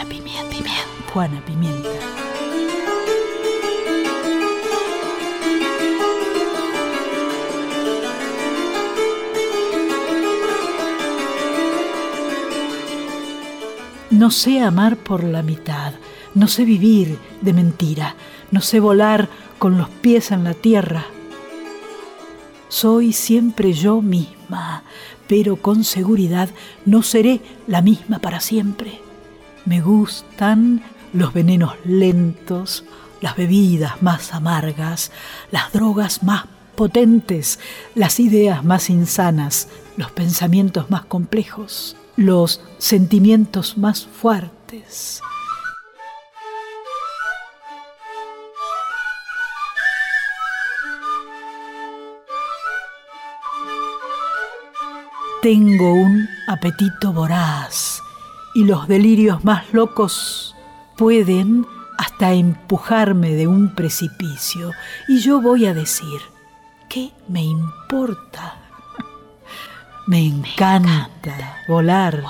Juana Pimienta. Pimienta. Pimienta. No sé amar por la mitad, no sé vivir de mentira, no sé volar con los pies en la tierra. Soy siempre yo misma, pero con seguridad no seré la misma para siempre. Me gustan los venenos lentos, las bebidas más amargas, las drogas más potentes, las ideas más insanas, los pensamientos más complejos los sentimientos más fuertes. Tengo un apetito voraz y los delirios más locos pueden hasta empujarme de un precipicio y yo voy a decir, ¿qué me importa? Me encanta, volar.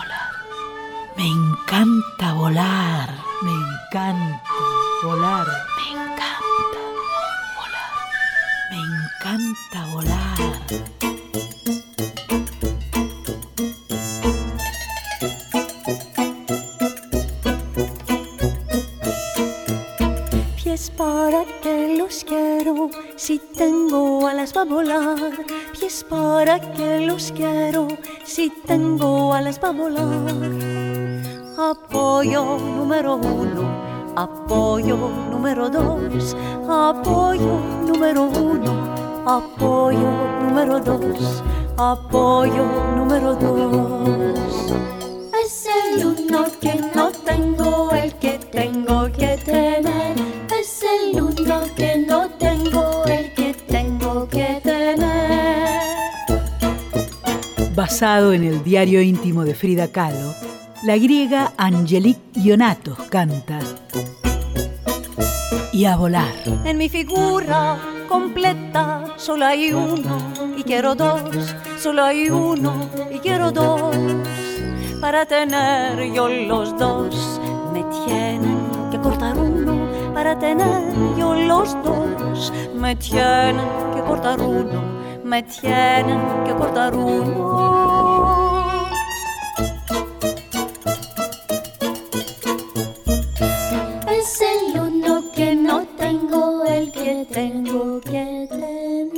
Me encanta volar. Me encanta volar. Me encanta volar. Me encanta volar. Pies para que los quiero, si tengo alas para volar pies para que los quiero si tengo alas para volar. Apoyo número uno, apoyo número dos, apoyo número uno, apoyo número dos, apoyo número dos. Es el uno que no tengo, el que tengo que tener. Que no tengo, el que tengo que tener basado en el diario íntimo de Frida Kahlo, la griega Angelique Ionatos canta y a volar. En mi figura completa solo hay uno y quiero dos, solo hay uno y quiero dos. Para tener yo los dos me tienen que cortar uno, para tener yo los dos me tienen que cortar uno me tienen que cortar uno. Es el uno que no tengo, el que tengo que tener.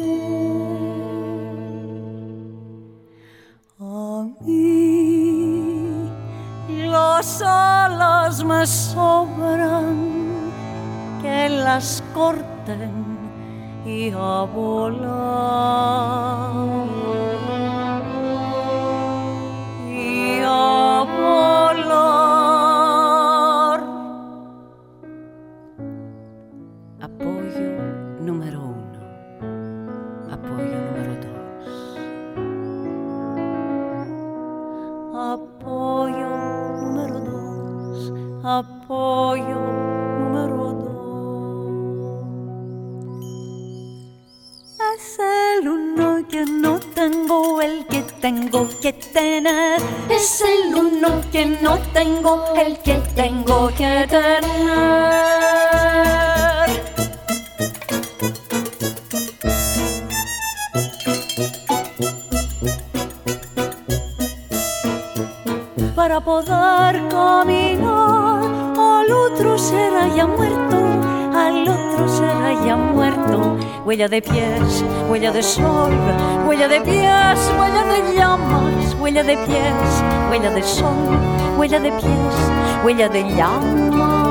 A mí las alas me sobran, que las corten y a volar. Y a volar. Apoyo número uno. Apoyo número dos. Apoyo número dos. Apoyo no tengo, el que tengo que tener. Es el uno que no tengo, el que tengo que tener. Para poder caminar, al otro será ya muerto, al otro será ya muerto huella de pies, huella de sol, huella de pies, huella de llamas, huella de pies, huella de sol, huella de pies, huella de llamas.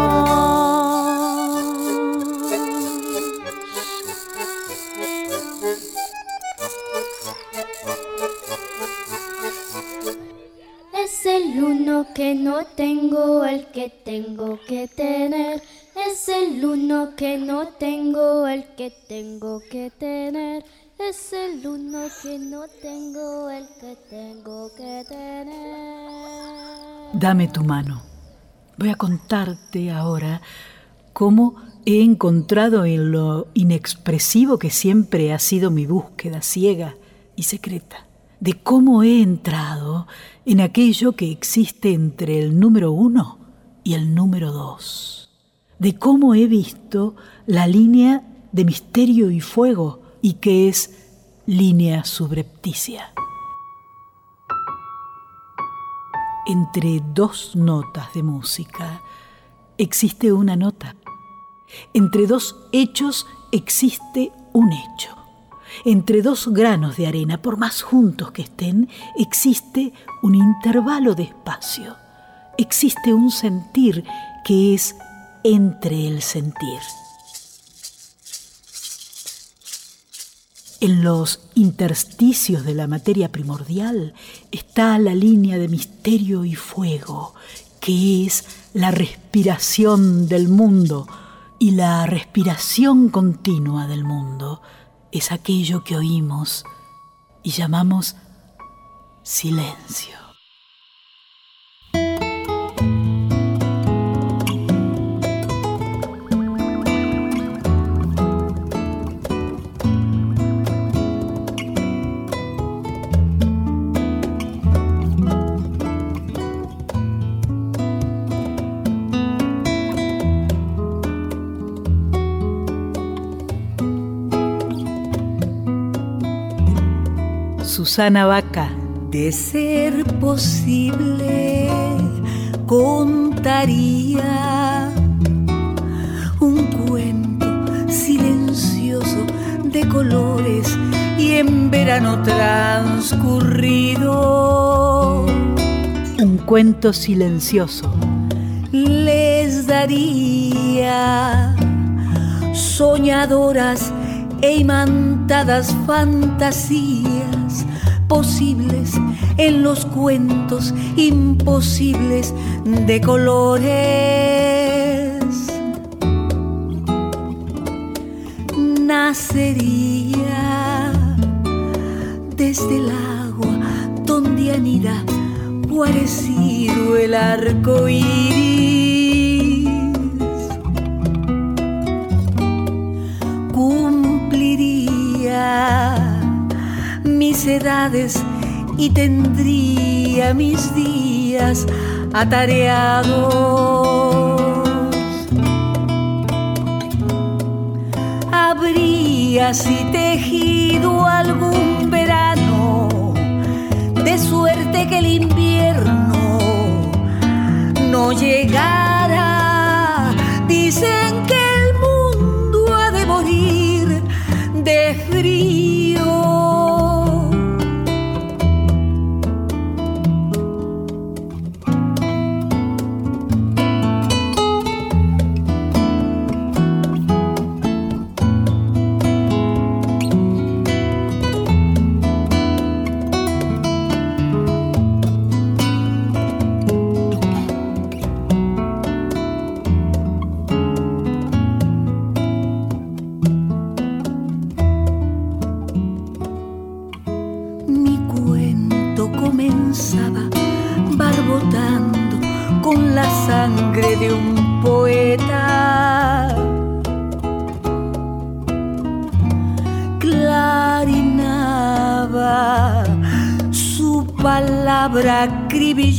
Es el uno que no tengo, el que tengo que tener. Es el uno que no tengo, el que tengo que tener. Es el uno que no tengo, el que tengo que tener. Dame tu mano. Voy a contarte ahora cómo he encontrado en lo inexpresivo que siempre ha sido mi búsqueda ciega y secreta, de cómo he entrado en aquello que existe entre el número uno y el número dos, de cómo he visto la línea de misterio y fuego y que es línea subrepticia. Entre dos notas de música existe una nota. Entre dos hechos existe un hecho. Entre dos granos de arena, por más juntos que estén, existe un intervalo de espacio. Existe un sentir que es entre el sentir. En los intersticios de la materia primordial está la línea de misterio y fuego, que es la respiración del mundo, y la respiración continua del mundo es aquello que oímos y llamamos silencio. Susana Vaca. De ser posible, contaría un cuento silencioso de colores y en verano transcurrido. Un cuento silencioso. Les daría soñadoras e imantadas fantasías posibles en los cuentos imposibles de colores. Nacería desde el agua donde anida guarecido el arco iris. Edades y tendría mis días atareados. Habría así tejido algún verano, de suerte que el invierno no llegara.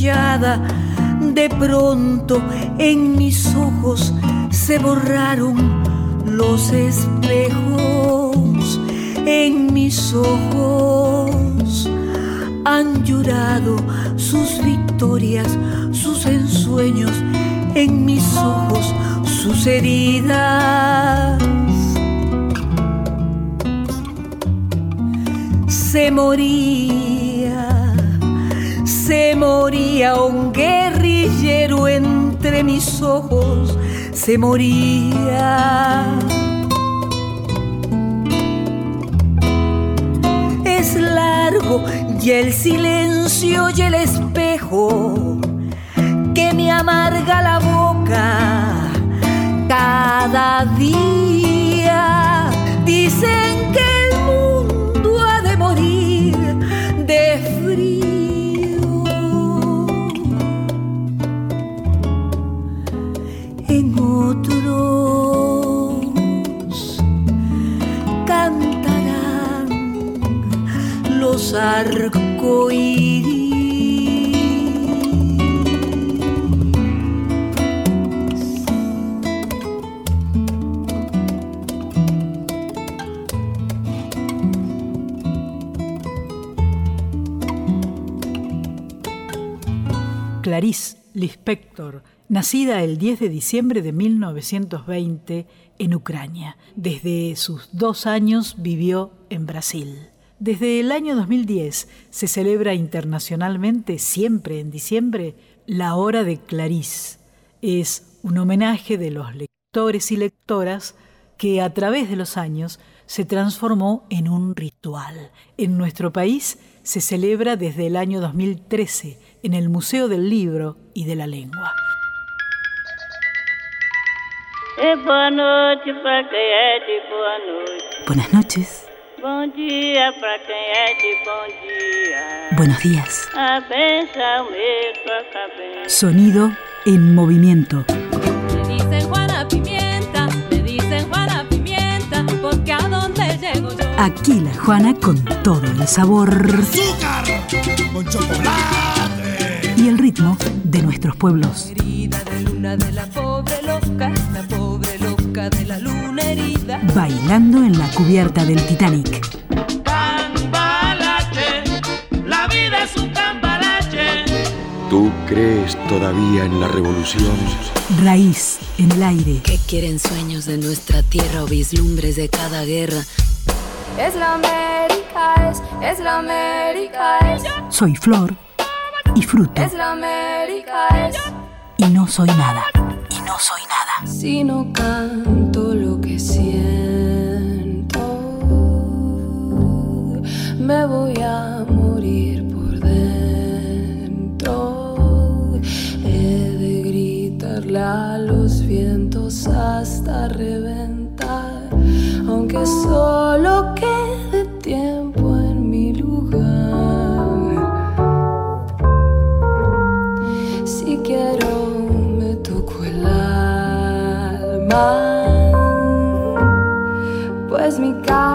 De pronto en mis ojos se borraron los espejos. En mis ojos han llorado sus victorias, sus ensueños, en mis ojos sus heridas. Se moría, se moría un guerrillero entre mis ojos, se moría. es largo y el silencio y el espejo que me amarga la boca cada día. Dicen arcoíris. Clarice Lispector nacida el 10 de diciembre de 1920 en Ucrania. Desde sus dos años vivió en Brasil. Desde el año 2010 se celebra internacionalmente, siempre en diciembre, la Hora de Clarice. Es un homenaje de los lectores y lectoras que a través de los años se transformó en un ritual. En nuestro país se celebra desde el año 2013 en el Museo del Libro y de la Lengua. Buenas noches. Buenos días. Sonido en movimiento. Me dicen Juana Pimienta, me dicen Juana Pimienta, porque a dónde llego yo. Aquí la Juana con todo el sabor azúcar con chocolate. y el ritmo de nuestros pueblos. Herida de luna de la pobre loca, la pobre loca de la luna herida. Bailando en la cubierta del Titanic. Cambalache, la vida es un cambalache. ¿Tú crees todavía en la revolución? Raíz en el aire. ¿Qué quieren sueños de nuestra tierra o vislumbres de cada guerra? Es la América, es, es la América, es, Soy flor y fruto es la América, es. y no soy nada. Y no soy nada. Si no canto lo que siento, me voy a morir por dentro. He de gritarle a los vientos hasta reventar, aunque solo quede tiempo en mi lugar. Si quiero me toco el alma, pues mi carne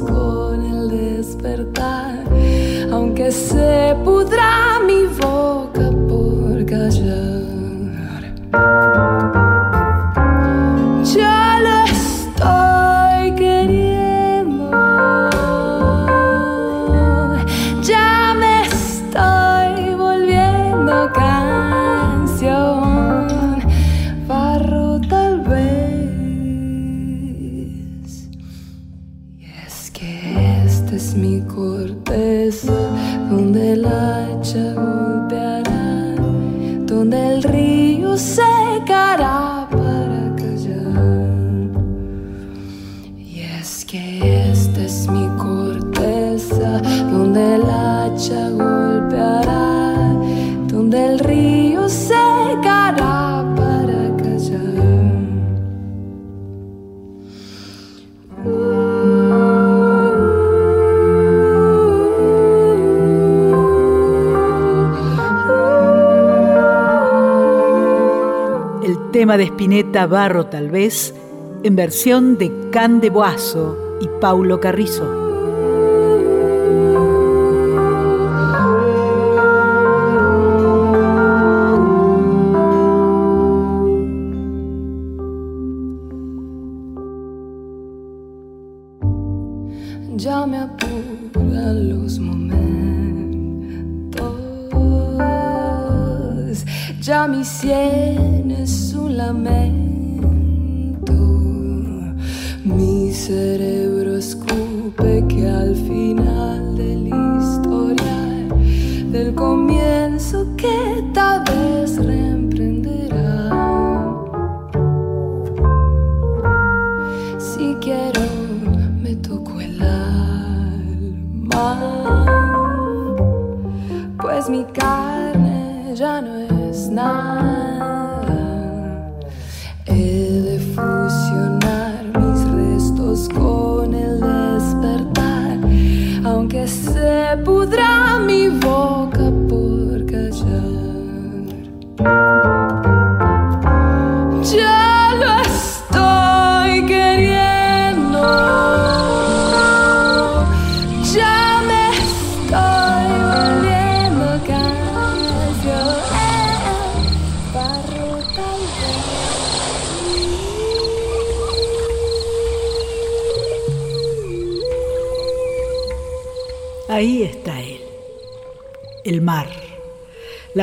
con el despertar, aunque se Spinetta Barro tal vez, en versión de Can de Boazo y Paulo Carrizo. Cerebro escupe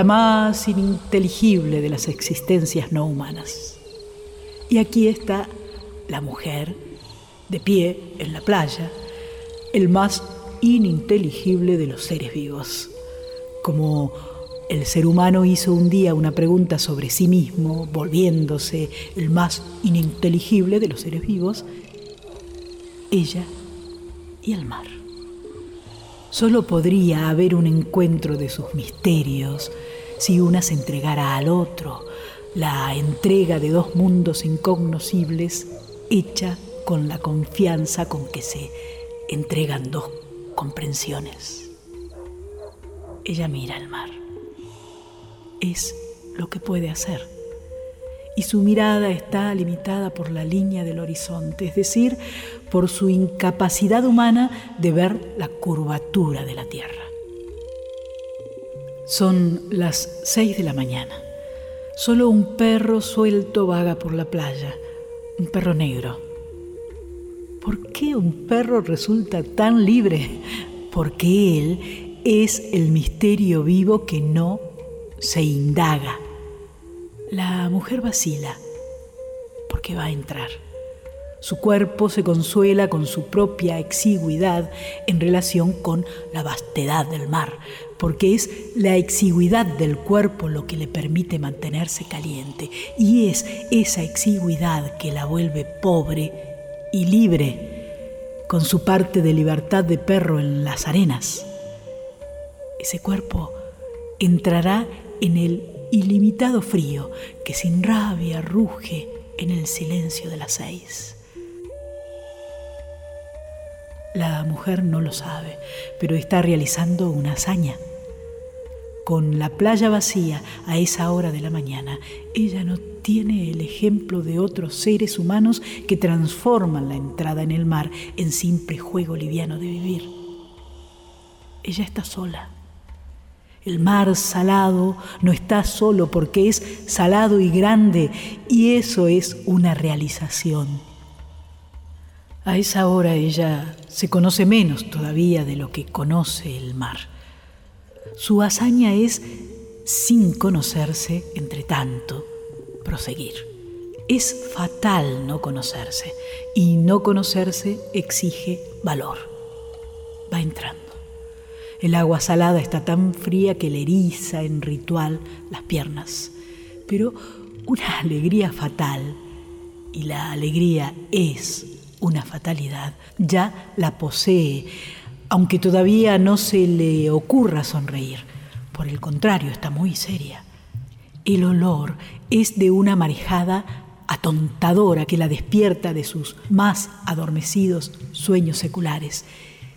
la más ininteligible de las existencias no humanas. Y aquí está la mujer, de pie en la playa, el más ininteligible de los seres vivos, como el ser humano hizo un día una pregunta sobre sí mismo, volviéndose el más ininteligible de los seres vivos, ella y el mar. Solo podría haber un encuentro de sus misterios si una se entregara al otro, la entrega de dos mundos incognoscibles hecha con la confianza con que se entregan dos comprensiones. Ella mira al mar es lo que puede hacer. Y su mirada está limitada por la línea del horizonte, es decir, por su incapacidad humana de ver la curvatura de la Tierra. Son las seis de la mañana. Solo un perro suelto vaga por la playa, un perro negro. ¿Por qué un perro resulta tan libre? Porque él es el misterio vivo que no se indaga. La mujer vacila porque va a entrar. Su cuerpo se consuela con su propia exigüidad en relación con la vastedad del mar, porque es la exigüidad del cuerpo lo que le permite mantenerse caliente, y es esa exigüidad que la vuelve pobre y libre, con su parte de libertad de perro en las arenas. Ese cuerpo entrará en el ilimitado frío que sin rabia ruge en el silencio de las seis. La mujer no lo sabe, pero está realizando una hazaña. Con la playa vacía a esa hora de la mañana, ella no tiene el ejemplo de otros seres humanos que transforman la entrada en el mar en simple juego liviano de vivir. Ella está sola el mar salado no está solo porque es salado y grande y eso es una realización. A esa hora ella se conoce menos todavía de lo que conoce el mar. Su hazaña es, sin conocerse, entre tanto, proseguir. Es fatal no conocerse y no conocerse exige valor. Va entrando. El agua salada está tan fría que le eriza en ritual las piernas. Pero una alegría fatal, y la alegría es una fatalidad, ya la posee, aunque todavía no se le ocurra sonreír. Por el contrario, está muy seria. El olor es de una marejada atontadora que la despierta de sus más adormecidos sueños seculares.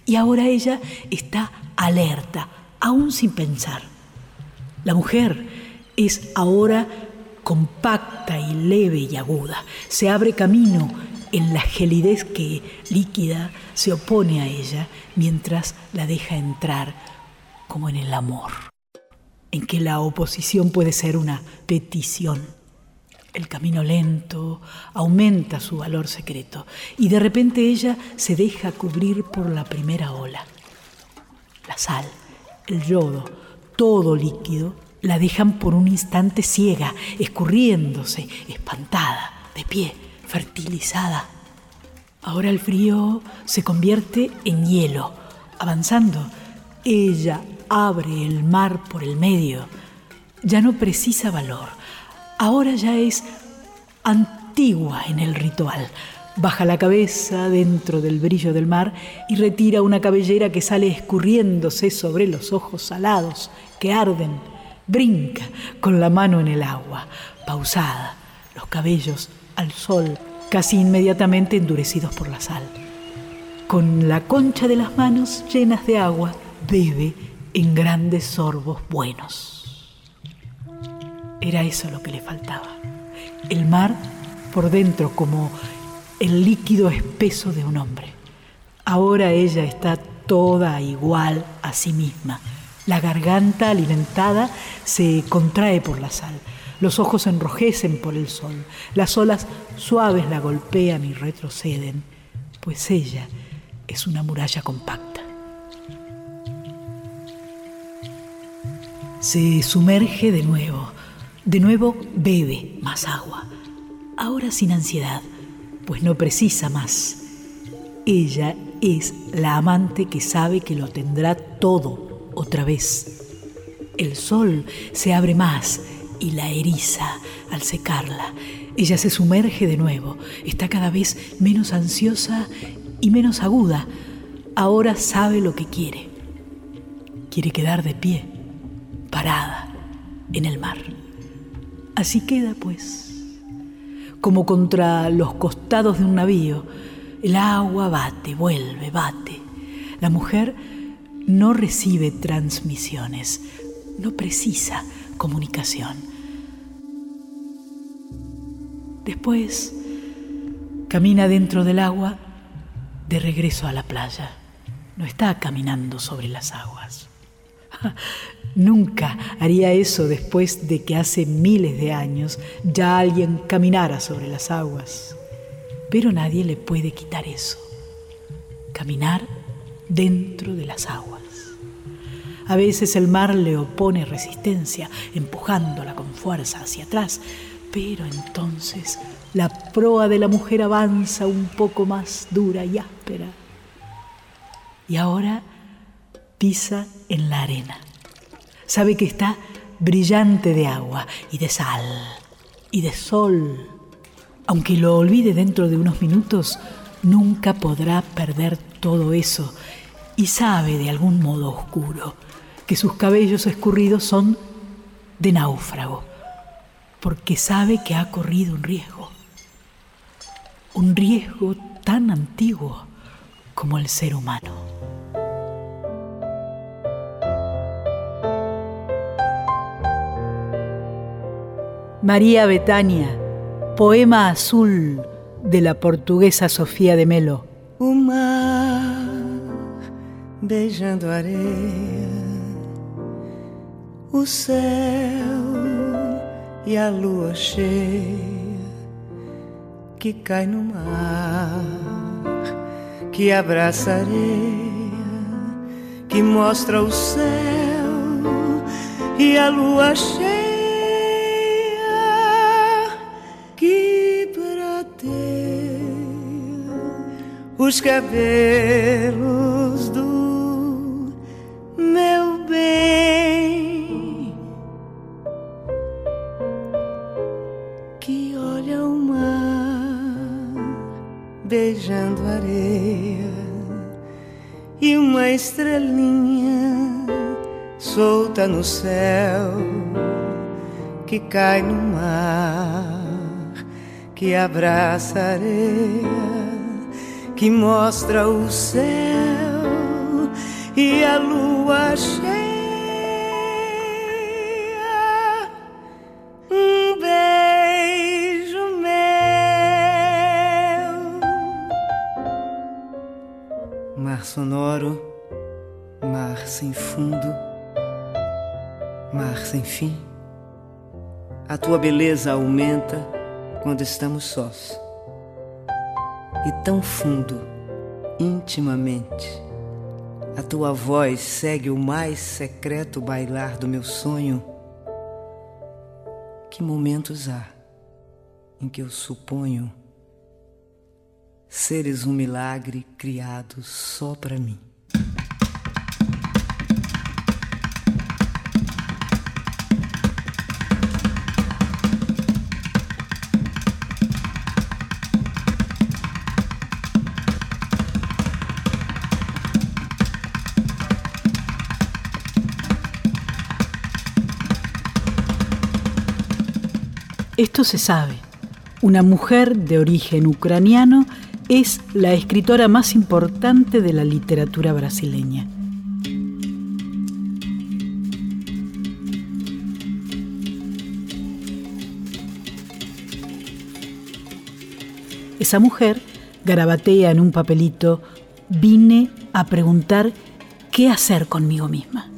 Y ahora ella está alerta, aún sin pensar. La mujer es ahora compacta y leve y aguda. Se abre camino en la gelidez que, líquida, se opone a ella mientras la deja entrar como en el amor, en que la oposición puede ser una petición. El camino lento aumenta su valor secreto y de repente ella se deja cubrir por la primera ola. La sal, el yodo, todo líquido, la dejan por un instante ciega, escurriéndose, espantada, de pie, fertilizada. Ahora el frío se convierte en hielo. Avanzando, ella abre el mar por el medio. Ya no precisa valor. Ahora ya es antigua en el ritual. Baja la cabeza dentro del brillo del mar y retira una cabellera que sale escurriéndose sobre los ojos salados que arden. Brinca con la mano en el agua, pausada, los cabellos al sol, casi inmediatamente endurecidos por la sal. Con la concha de las manos llenas de agua, bebe en grandes sorbos buenos. Era eso lo que le faltaba. El mar por dentro como el líquido espeso de un hombre. Ahora ella está toda igual a sí misma. La garganta alimentada se contrae por la sal, los ojos enrojecen por el sol, las olas suaves la golpean y retroceden, pues ella es una muralla compacta. Se sumerge de nuevo. De nuevo bebe más agua. Ahora sin ansiedad, pues no precisa más. Ella es la amante que sabe que lo tendrá todo otra vez. El sol se abre más y la eriza al secarla. Ella se sumerge de nuevo, está cada vez menos ansiosa y menos aguda. Ahora sabe lo que quiere. Quiere quedar de pie, parada, en el mar. Así queda, pues, como contra los costados de un navío. El agua bate, vuelve, bate. La mujer no recibe transmisiones, no precisa comunicación. Después camina dentro del agua de regreso a la playa. No está caminando sobre las aguas. Nunca haría eso después de que hace miles de años ya alguien caminara sobre las aguas. Pero nadie le puede quitar eso. Caminar dentro de las aguas. A veces el mar le opone resistencia, empujándola con fuerza hacia atrás, pero entonces la proa de la mujer avanza un poco más dura y áspera. Y ahora pisa en la arena. Sabe que está brillante de agua y de sal y de sol. Aunque lo olvide dentro de unos minutos, nunca podrá perder todo eso y sabe de algún modo oscuro que sus cabellos escurridos son de náufrago, porque sabe que ha corrido un riesgo, un riesgo tan antiguo como el ser humano. María Betania, poema azul de la portuguesa Sofía de Melo. beijando areia o céu e a lua cheia que cai no mar, que abraça areia, que mostra o céu e a lua cheia que prateia os cabelos do meu bem. Beijando areia. E uma estrelinha solta no céu que cai no mar, que abraça a areia, que mostra o céu e a lua cheia tua beleza aumenta quando estamos sós. E tão fundo, intimamente, a tua voz segue o mais secreto bailar do meu sonho. Que momentos há em que eu suponho seres um milagre criado só para mim. Esto se sabe. Una mujer de origen ucraniano es la escritora más importante de la literatura brasileña. Esa mujer garabatea en un papelito, vine a preguntar qué hacer conmigo misma.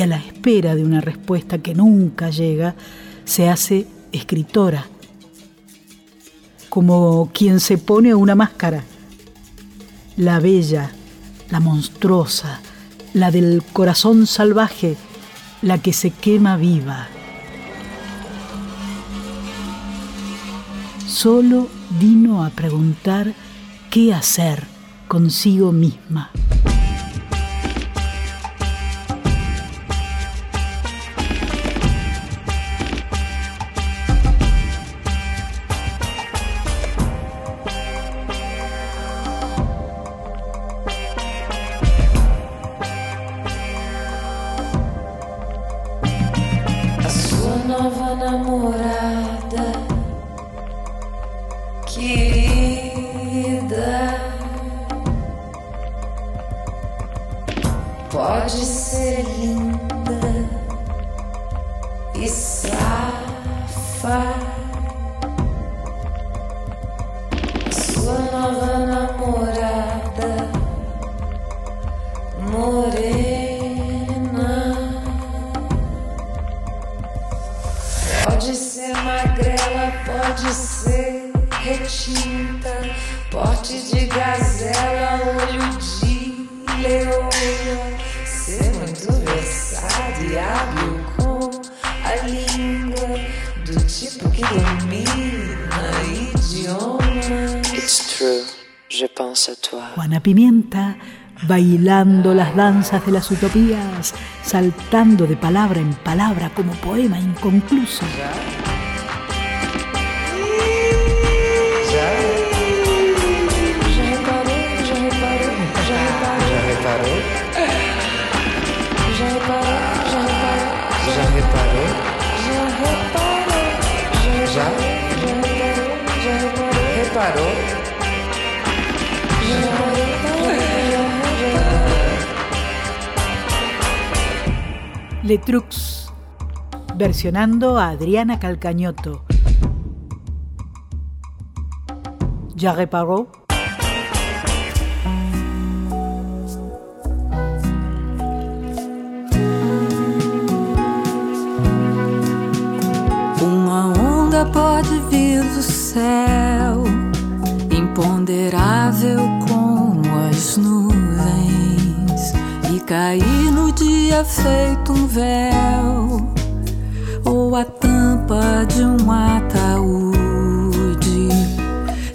Y a la espera de una respuesta que nunca llega, se hace escritora como quien se pone una máscara. La bella, la monstruosa, la del corazón salvaje, la que se quema viva. Solo vino a preguntar qué hacer consigo misma. Juana Pimienta, bailando las danzas de las utopías, saltando de palabra en palabra como poema inconcluso. Letrux, versionando a Adriana Calcañoto. ¿Ya reparó? Uma onda pode vir do céu, imponderável como as nuvens, cair no dia feito um véu, ou a tampa de um ataúde,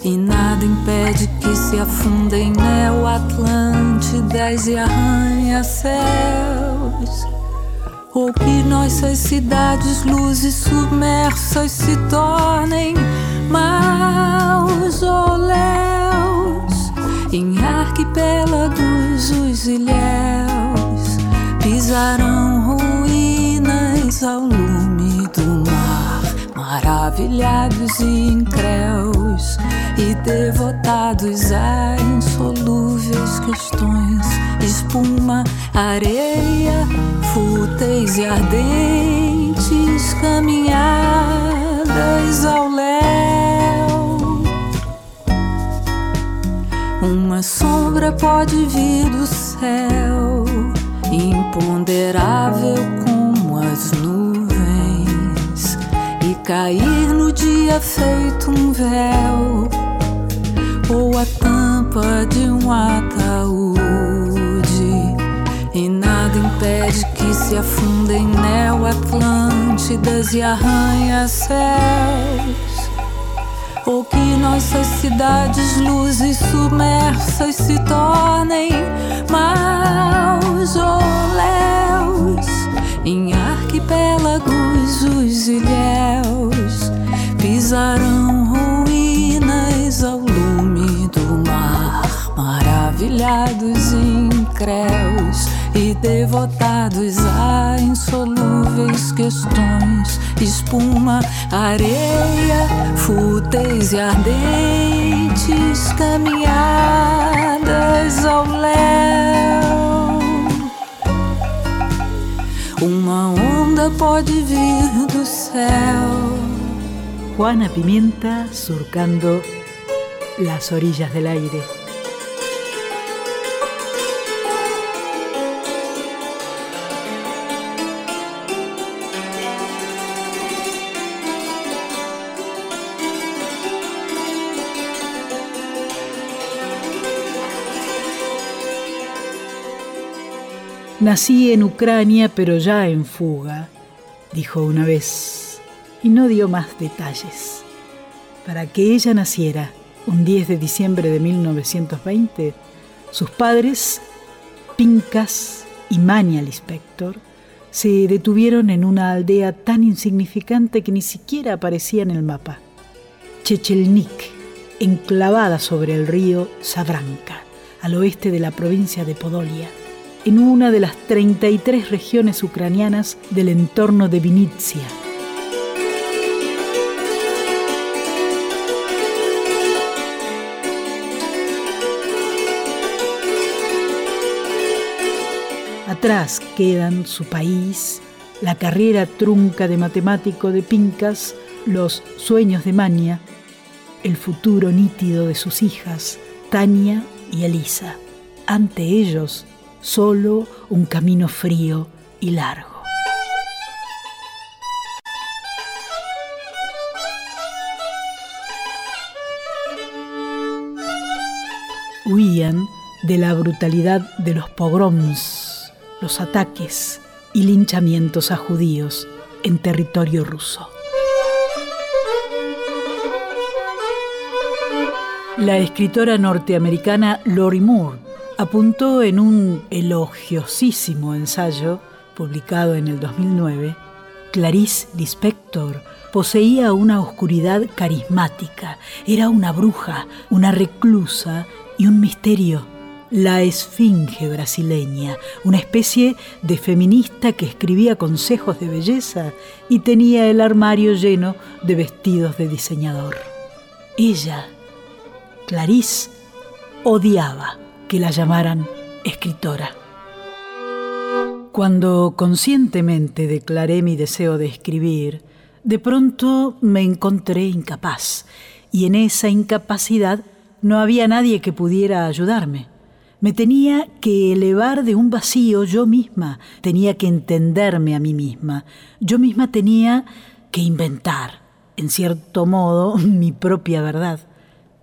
e nada impede que se afundem neo Atlântidas e arranha-céus. Ou que nossas cidades, luzes submersas, se tornem mausoléus em arquipélagos, os ilhéus pisarão ruínas ao lume do mar, maravilhados e incréus e devotados a insolúveis questões, espuma, areia, fúteis e ardentes caminhadas ao léu. Uma sombra pode vir do céu, imponderável como as nuvens, e cair no dia feito um véu, ou a tampa de um ataúde, e nada impede que se afundem neo Atlântidas e arranha-céus ou que nossas cidades, luzes submersas se tornem mausoléus em arquipélagos, os ilhéus pisarão ruínas ao lume do mar, maravilhados e incréus e devotados a insolúveis questões, espuma, areia, fúteis e ardentes caminhadas ao léu. Uma onda pode vir do céu. Juana Pimienta surcando las orillas del aire. Nací en Ucrania, pero ya en fuga, dijo una vez, y no dio más detalles. Para que ella naciera un 10 de diciembre de 1920, sus padres, Pincas y Mania Lispector, se detuvieron en una aldea tan insignificante que ni siquiera aparecía en el mapa. Chechelnik, enclavada sobre el río Sabranka, al oeste de la provincia de Podolia en una de las 33 regiones ucranianas del entorno de Vinitsia. Atrás quedan su país, la carrera trunca de matemático de Pincas, los sueños de Mania, el futuro nítido de sus hijas, Tania y Elisa. Ante ellos, solo un camino frío y largo. Huían de la brutalidad de los pogroms, los ataques y linchamientos a judíos en territorio ruso. La escritora norteamericana Lori Moore apuntó en un elogiosísimo ensayo publicado en el 2009, Clarice Lispector poseía una oscuridad carismática, era una bruja, una reclusa y un misterio. La esfinge brasileña, una especie de feminista que escribía consejos de belleza y tenía el armario lleno de vestidos de diseñador. Ella, Clarice, odiaba que la llamaran escritora. Cuando conscientemente declaré mi deseo de escribir, de pronto me encontré incapaz y en esa incapacidad no había nadie que pudiera ayudarme. Me tenía que elevar de un vacío yo misma, tenía que entenderme a mí misma, yo misma tenía que inventar, en cierto modo, mi propia verdad.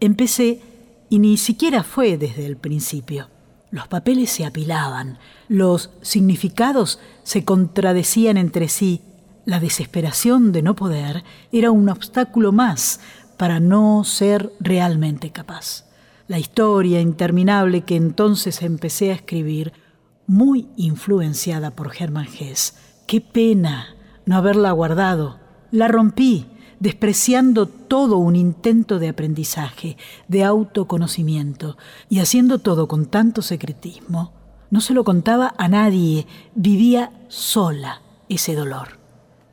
Empecé y ni siquiera fue desde el principio. Los papeles se apilaban, los significados se contradecían entre sí, la desesperación de no poder era un obstáculo más para no ser realmente capaz. La historia interminable que entonces empecé a escribir, muy influenciada por Hermann Hesse. Qué pena no haberla guardado. La rompí despreciando todo un intento de aprendizaje, de autoconocimiento, y haciendo todo con tanto secretismo, no se lo contaba a nadie, vivía sola ese dolor.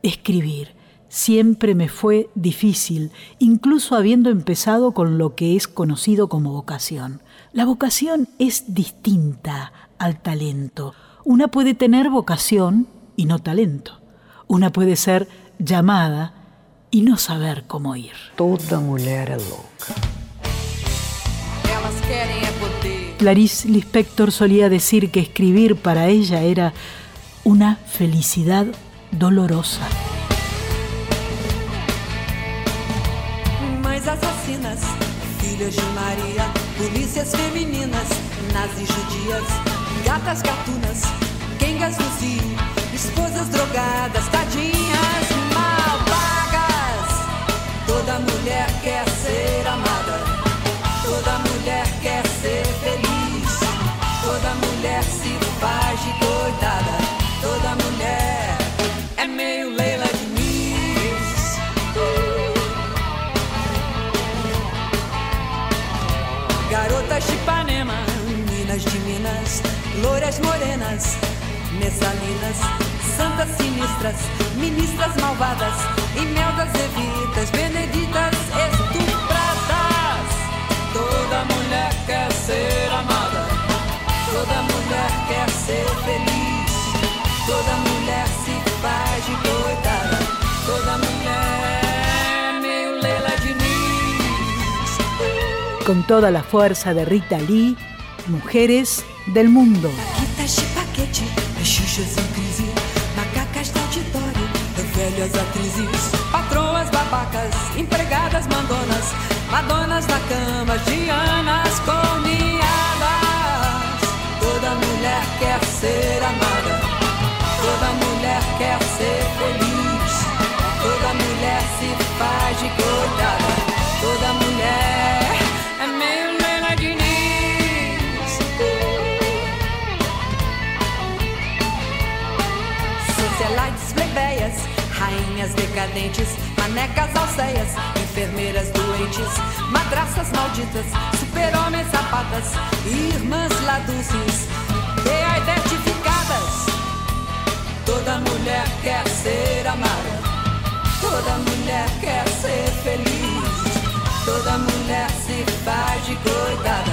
Escribir siempre me fue difícil, incluso habiendo empezado con lo que es conocido como vocación. La vocación es distinta al talento. Una puede tener vocación y no talento. Una puede ser llamada y no saber cómo ir. Toda mujer es loca. Clarice Lispector solía decir que escribir para ella era una felicidad dolorosa. Mães assassinas, filhas de Maria, polícias femininas, nazis judias, gatas gatunas, quengas no cio, esposas drogadas, tadinhas Toda mulher quer ser amada. Toda mulher quer ser feliz. Toda mulher se faz de coitada. Toda mulher é meio Leila de Miss. Garotas de Ipanema, Minas de Minas, loiras morenas, messalinas santas sinistras, ministras malvadas e meldas evitas, beneditas estupradas. Toda mulher quer ser amada, toda mulher quer ser feliz, toda mulher se faz de coitada, toda mulher é meio Leila Diniz. Con toda la fuerza de Rita Lee, Mujeres del Mundo. Velhas atrizes, patroas babacas, empregadas mandonas, madonas na cama, dianas comiadas. Toda mulher quer ser amada. Manecas alceias, enfermeiras doentes, madraças malditas, super-homens sapatas, irmãs laduces, beidentificadas. Toda mulher quer ser amada, toda mulher quer ser feliz, toda mulher se faz de coitada,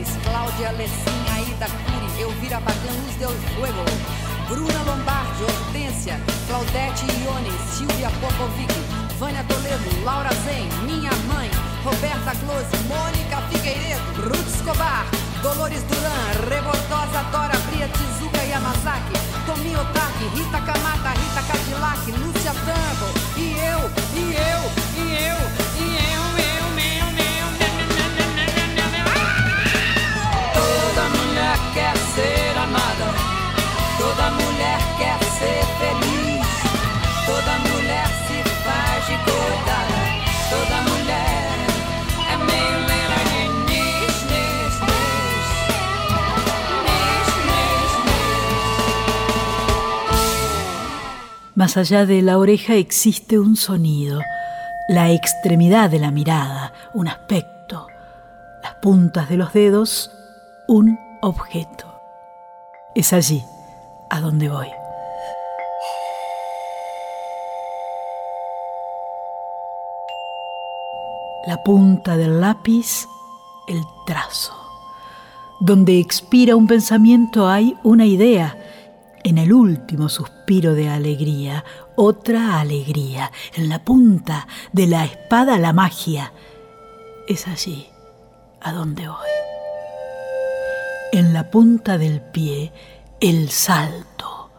Pérez, Cláudia Alessim, Aida Cury, Elvira Bacan, Luz Del Fuego, Bruna Lombardi, Hortência, Claudete Ione, Silvia Popovic, Vânia Toledo, Laura Zen, minha mãe, Roberta Close, Mônica Figueiredo, Ruth Escobar, Dolores Duran, Rebordosa, Dora Bria, Tizuka Yamazaki, Tomi Otaki, Rita Kamata, Rita Cadillac, Lúcia Tango, e eu, e eu, e eu, quer ser amada, toda mulher quer ser feliz, toda mulher se faz de coitada, toda mulher é meio lera. Más allá de la oreja existe un sonido, la extremidad de la mirada, un aspecto, las puntas de los dedos, un objeto. Es allí a donde voy. La punta del lápiz, el trazo. Donde expira un pensamiento hay una idea. En el último suspiro de alegría, otra alegría. En la punta de la espada, la magia. Es allí a donde voy. En la punta del pie, el salto.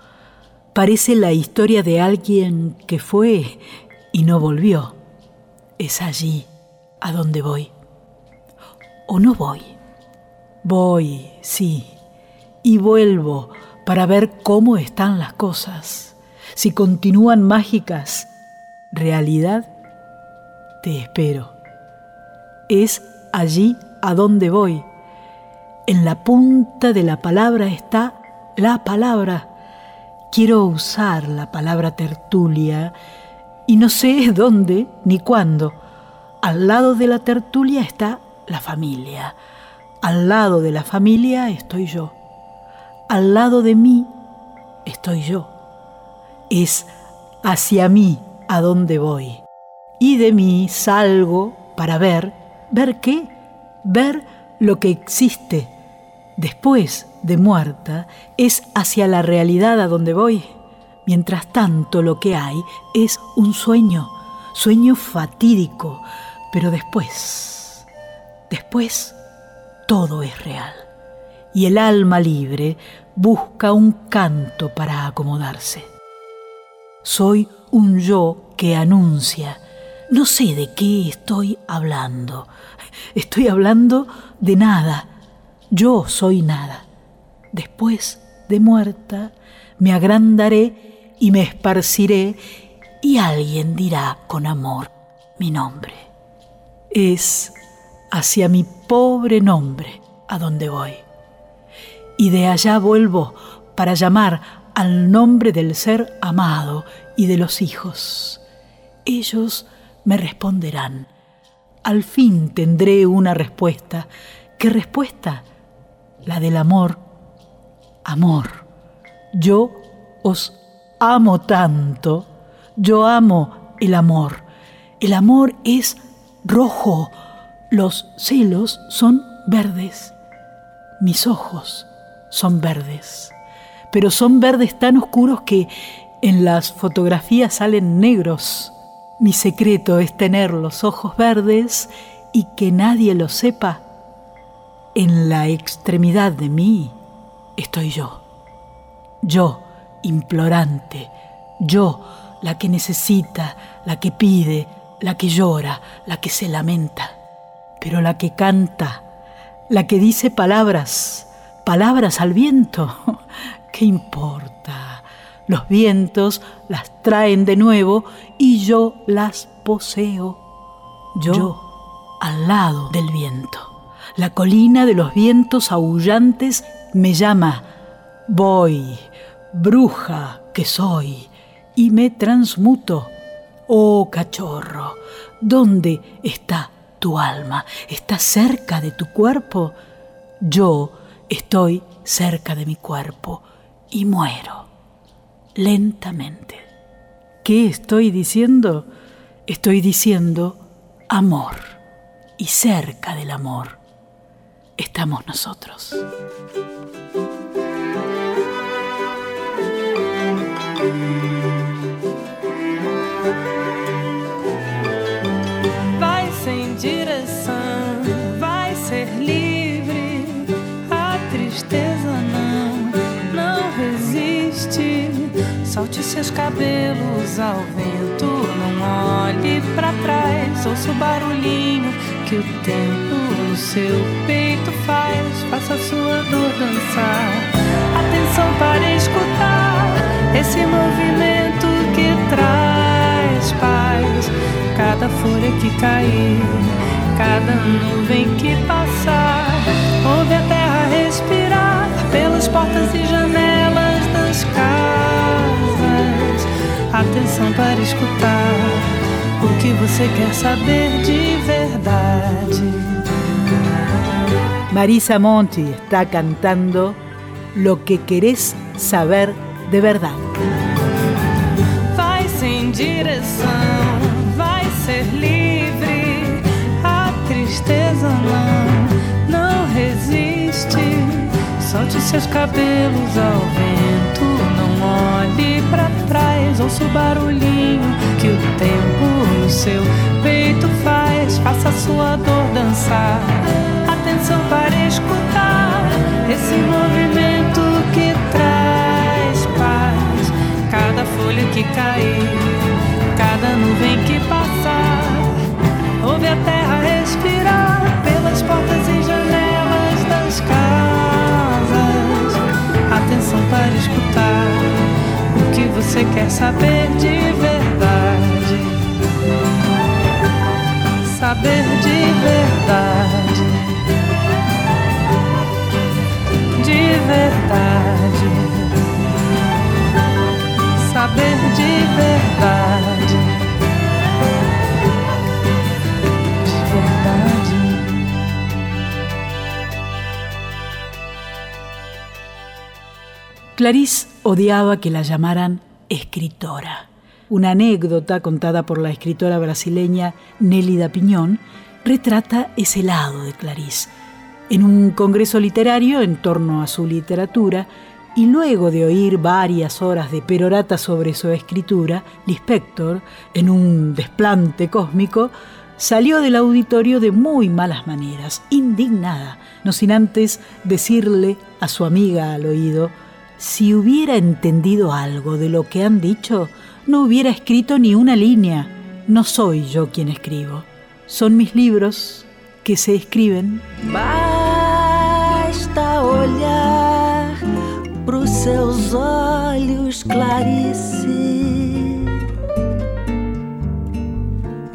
Parece la historia de alguien que fue y no volvió. Es allí a donde voy. ¿O no voy? Voy, sí, y vuelvo para ver cómo están las cosas. Si continúan mágicas, realidad, te espero. Es allí a donde voy. En la punta de la palabra está la palabra. Quiero usar la palabra tertulia y no sé dónde ni cuándo. Al lado de la tertulia está la familia. Al lado de la familia estoy yo. Al lado de mí estoy yo. Es hacia mí a donde voy. Y de mí salgo para ver, ¿ver qué? Ver lo que existe después de muerta es hacia la realidad a donde voy. Mientras tanto lo que hay es un sueño, sueño fatídico, pero después, después todo es real. Y el alma libre busca un canto para acomodarse. Soy un yo que anuncia. No sé de qué estoy hablando. Estoy hablando de nada. Yo soy nada. Después de muerta me agrandaré y me esparciré y alguien dirá con amor mi nombre. Es hacia mi pobre nombre a donde voy. y de allá vuelvo para llamar al nombre del ser amado y de los hijos. Ellos me responderán. Al fin tendré una respuesta. ¿Qué respuesta? La del amor. Amor. Yo os amo tanto. Yo amo el amor. El amor es rojo. Los celos son verdes. Mis ojos son verdes. Pero son verdes tan oscuros que en las fotografías salen negros. Mi secreto es tener los ojos verdes y que nadie lo sepa. En la extremidad de mí estoy yo. Yo, implorante. Yo, la que necesita, la que pide, la que llora, la que se lamenta. Pero la que canta, la que dice palabras, palabras al viento. ¿Qué importa? Los vientos las traen de nuevo y yo las poseo. Yo, al lado del viento. La colina de los vientos aullantes me llama. Voy, bruja que soy, y me transmuto. Oh cachorro, ¿dónde está tu alma? ¿Está cerca de tu cuerpo? Yo estoy cerca de mi cuerpo y muero lentamente. ¿Qué estoy diciendo? Estoy diciendo amor y cerca del amor estamos nosotros. Vai direção, vai ser livre. A tristeza Solte seus cabelos ao vento, não olhe para trás. Ouça o barulhinho que o tempo no seu peito faz. Faça sua dor dançar. Atenção para escutar esse movimento que traz paz. Cada folha que cair, cada nuvem que passar, ouve a terra respirar pelas portas e janelas das casas. Atenção para escutar o que você quer saber de verdade. Marisa Monti está cantando Lo que querés saber de verdad. Vai sem direção, vai ser livre. A tristeza não, não resiste. Solte seus cabelos ao vento, não olhe para trás. Ouça o barulhinho que o tempo no seu peito faz. Faça sua dor dançar. Atenção para escutar esse movimento que traz paz. Cada folha que cair, cada nuvem que passar, ouve a terra respirar pelas portas e janelas das casas. Atenção para escutar o que você quer saber de verdade. Saber de verdade. Clarice odiaba que la llamaran escritora. Una anécdota contada por la escritora brasileña Nélida Piñón retrata ese lado de Clarice. En un congreso literario en torno a su literatura, y luego de oír varias horas de perorata sobre su escritura, Lispector, en un desplante cósmico, salió del auditorio de muy malas maneras, indignada, no sin antes decirle a su amiga al oído, si hubiera entendido algo de lo que han dicho, no hubiera escrito ni una línea. No soy yo quien escribo. Son mis libros que se escriben. Basta olhar pros seus olhos, Clarice.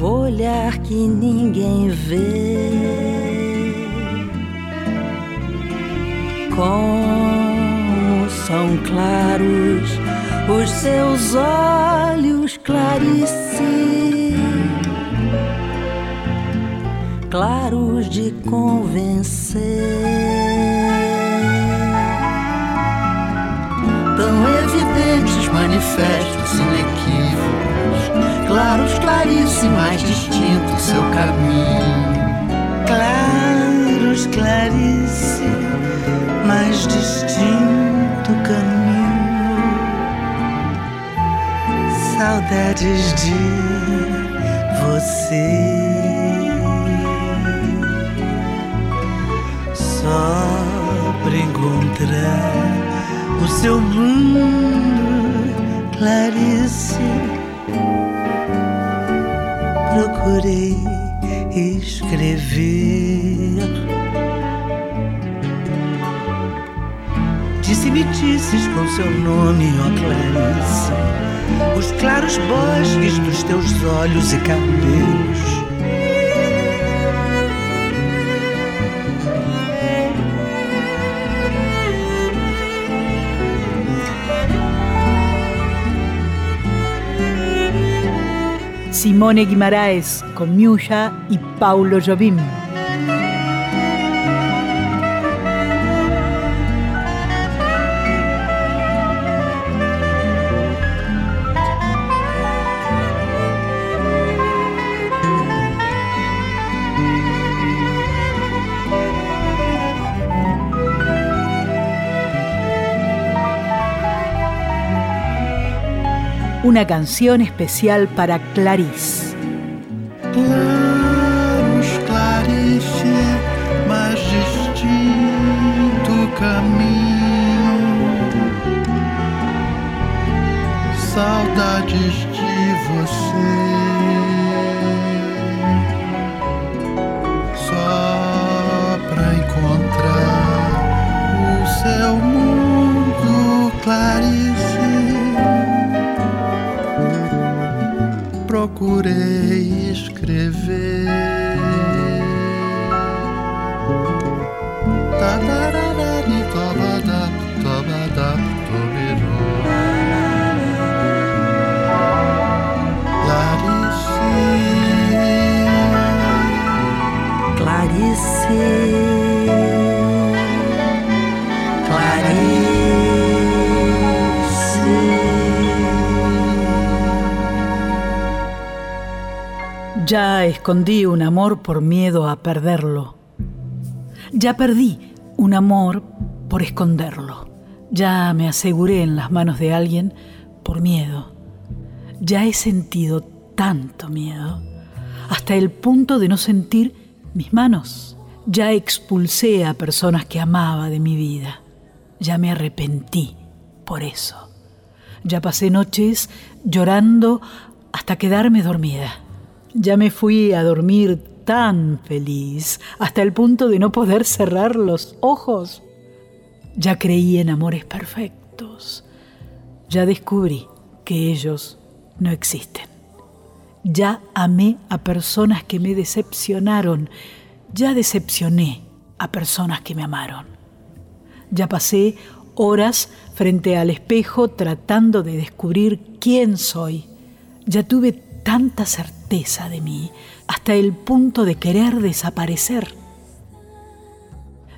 Olhar que ninguém vê. São claros os seus olhos, Clarice, claros de convencer, tão evidentes, manifestos, inequívocos, claros, Clarice, mais distinto seu caminho. Claros, Clarice, mais distinto Saudades de você. Só pra encontrar o seu mundo, Clarice. Procurei escrever. Disse bitices com seu nome, ó Clarice. Os claros bosques dos teus olhos e cabelos. Simone Guimaraes con Miuya y Paulo Jobim. Una canción especial para Clarice. Claros, Clarice, mais distinto caminho. Saudades de você. Só pra encontrar o seu mundo, Clarice. procurei escrever. Tadarari, tabadap, tabadap. Clarice. Clarice. Ya escondí un amor por miedo a perderlo. Ya perdí un amor por esconderlo. Ya me aseguré en las manos de alguien por miedo. Ya he sentido tanto miedo, hasta el punto de no sentir mis manos. Ya expulsé a personas que amaba de mi vida. Ya me arrepentí por eso. Ya pasé noches llorando hasta quedarme dormida. Ya me fui a dormir tan feliz, hasta el punto de no poder cerrar los ojos. Ya creí en amores perfectos. Ya descubrí que ellos no existen. Ya amé a personas que me decepcionaron. Ya decepcioné a personas que me amaron. Ya pasé horas frente al espejo tratando de descubrir quién soy. Ya tuve tanta certeza de mí, hasta el punto de querer desaparecer.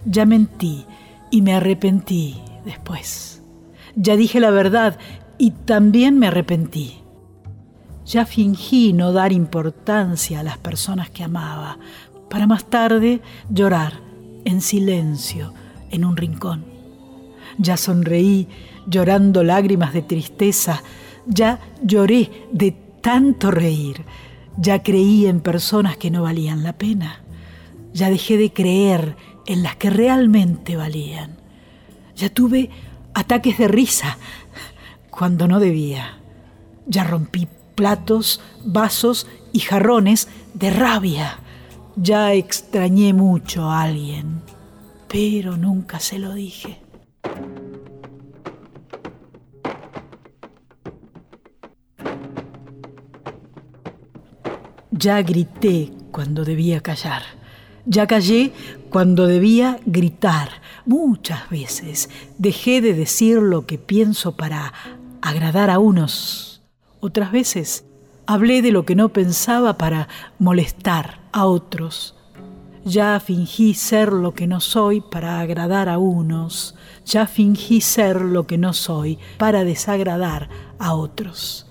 Ya mentí y me arrepentí después. Ya dije la verdad y también me arrepentí. Ya fingí no dar importancia a las personas que amaba, para más tarde llorar en silencio en un rincón. Ya sonreí llorando lágrimas de tristeza, ya lloré de tanto reír. Ya creí en personas que no valían la pena. Ya dejé de creer en las que realmente valían. Ya tuve ataques de risa cuando no debía. Ya rompí platos, vasos y jarrones de rabia. Ya extrañé mucho a alguien, pero nunca se lo dije. Ya grité cuando debía callar. Ya callé cuando debía gritar. Muchas veces dejé de decir lo que pienso para agradar a unos. Otras veces hablé de lo que no pensaba para molestar a otros. Ya fingí ser lo que no soy para agradar a unos. Ya fingí ser lo que no soy para desagradar a otros.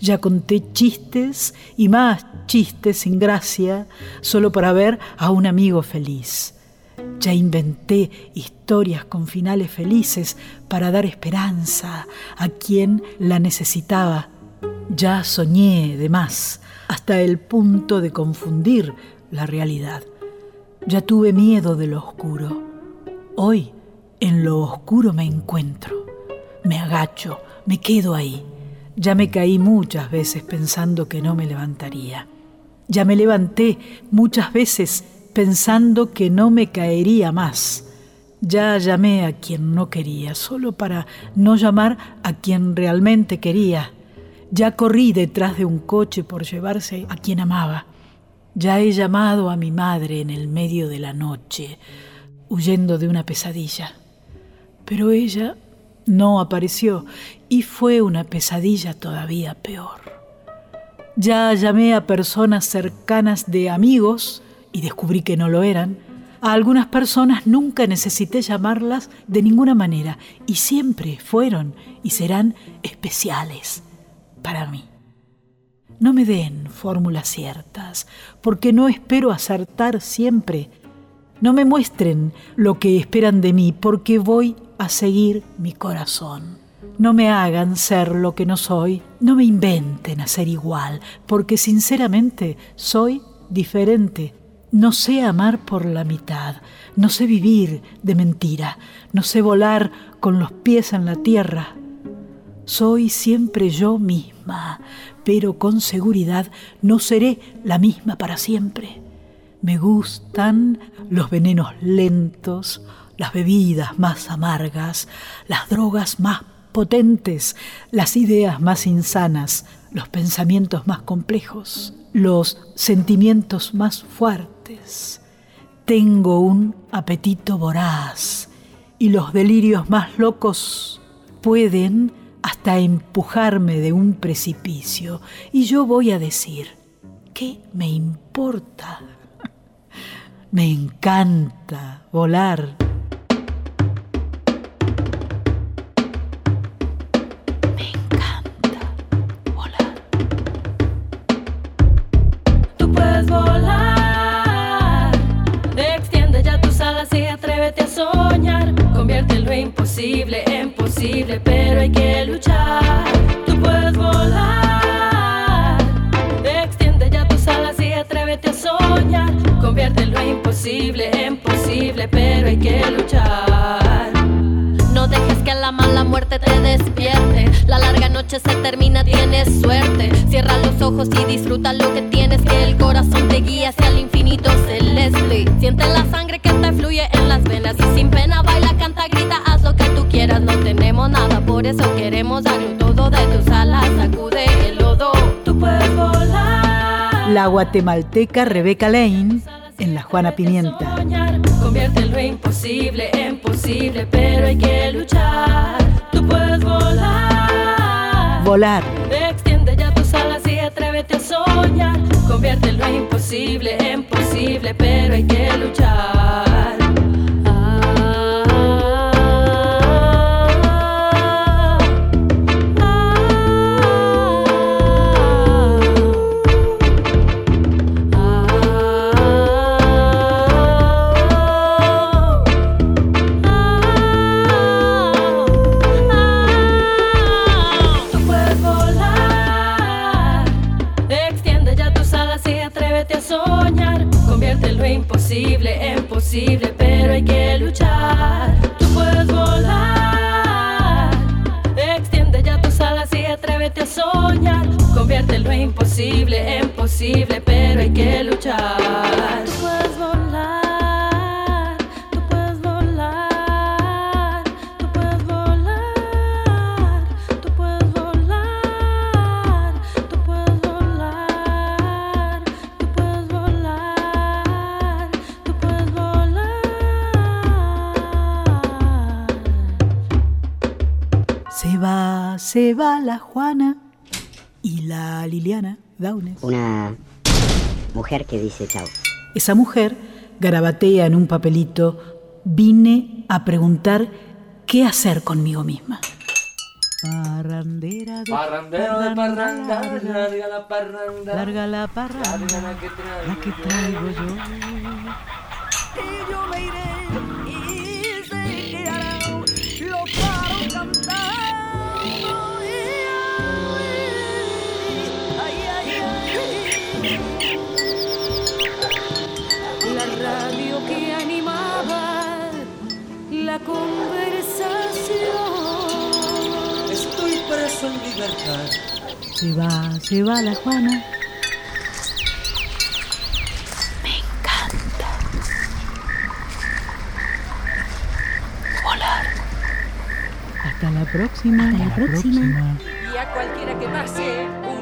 Ya conté chistes y más chistes sin gracia solo para ver a un amigo feliz. Ya inventé historias con finales felices para dar esperanza a quien la necesitaba. Ya soñé de más hasta el punto de confundir la realidad. Ya tuve miedo de lo oscuro. Hoy en lo oscuro me encuentro. Me agacho, me quedo ahí. Ya me caí muchas veces pensando que no me levantaría. Ya me levanté muchas veces pensando que no me caería más. Ya llamé a quien no quería, solo para no llamar a quien realmente quería. Ya corrí detrás de un coche por llevarse a quien amaba. Ya he llamado a mi madre en el medio de la noche, huyendo de una pesadilla. Pero ella no apareció y fue una pesadilla todavía peor. Ya llamé a personas cercanas de amigos y descubrí que no lo eran. A algunas personas nunca necesité llamarlas de ninguna manera y siempre fueron y serán especiales para mí. No me den fórmulas ciertas, porque no espero acertar siempre. No me muestren lo que esperan de mí, porque voy a seguir mi corazón. No me hagan ser lo que no soy, no me inventen a ser igual, porque sinceramente soy diferente. No sé amar por la mitad, no sé vivir de mentira, no sé volar con los pies en la tierra. Soy siempre yo misma, pero con seguridad no seré la misma para siempre. Me gustan los venenos lentos, las bebidas más amargas, las drogas más potentes, las ideas más insanas, los pensamientos más complejos, los sentimientos más fuertes. Tengo un apetito voraz y los delirios más locos pueden hasta empujarme de un precipicio. Y yo voy a decir, ¿qué me importa? me encanta volar. En posible, pero hay que luchar. Tú puedes volar. Extiende ya tus alas y atrévete a soñar. Convierte lo imposible en posible, pero hay que luchar. No dejes que la mala muerte te despierte. La larga noche se termina, tienes suerte. Cierra los ojos y disfruta lo que tienes. Que el corazón te guíe hacia el infinito celeste. Siente la sangre que te fluye en las venas. Y sin por eso queremos darlo todo de tus alas. Sacude el lodo. Tú puedes volar. La guatemalteca Rebeca Lane en la Juana Pimienta. Convierte lo imposible en posible, pero hay que luchar. Tú puedes volar. Volar. Extiende ya tus alas y atrévete a soñar. Convierte lo imposible en posible, pero hay que luchar. Imposible pero hay que luchar. Tú puedes volar. Extiende ya tus alas y atrévete a soñar. Convierte lo imposible en posible, pero hay que luchar. Va la Juana y la Liliana Daunes. Una mujer que dice chao. Esa mujer garabatea en un papelito, vine a preguntar qué hacer conmigo misma. Parrandera de Parrandero de parranda, larga la parranda. Larga la parranda, larga la que traigo, la que traigo yo. Y yo me iré la conversación. Estoy preso en libertad. Se va, se va la Juana. Me encanta. Volar. Hasta la próxima. Hasta la próxima. Y a cualquiera que pase.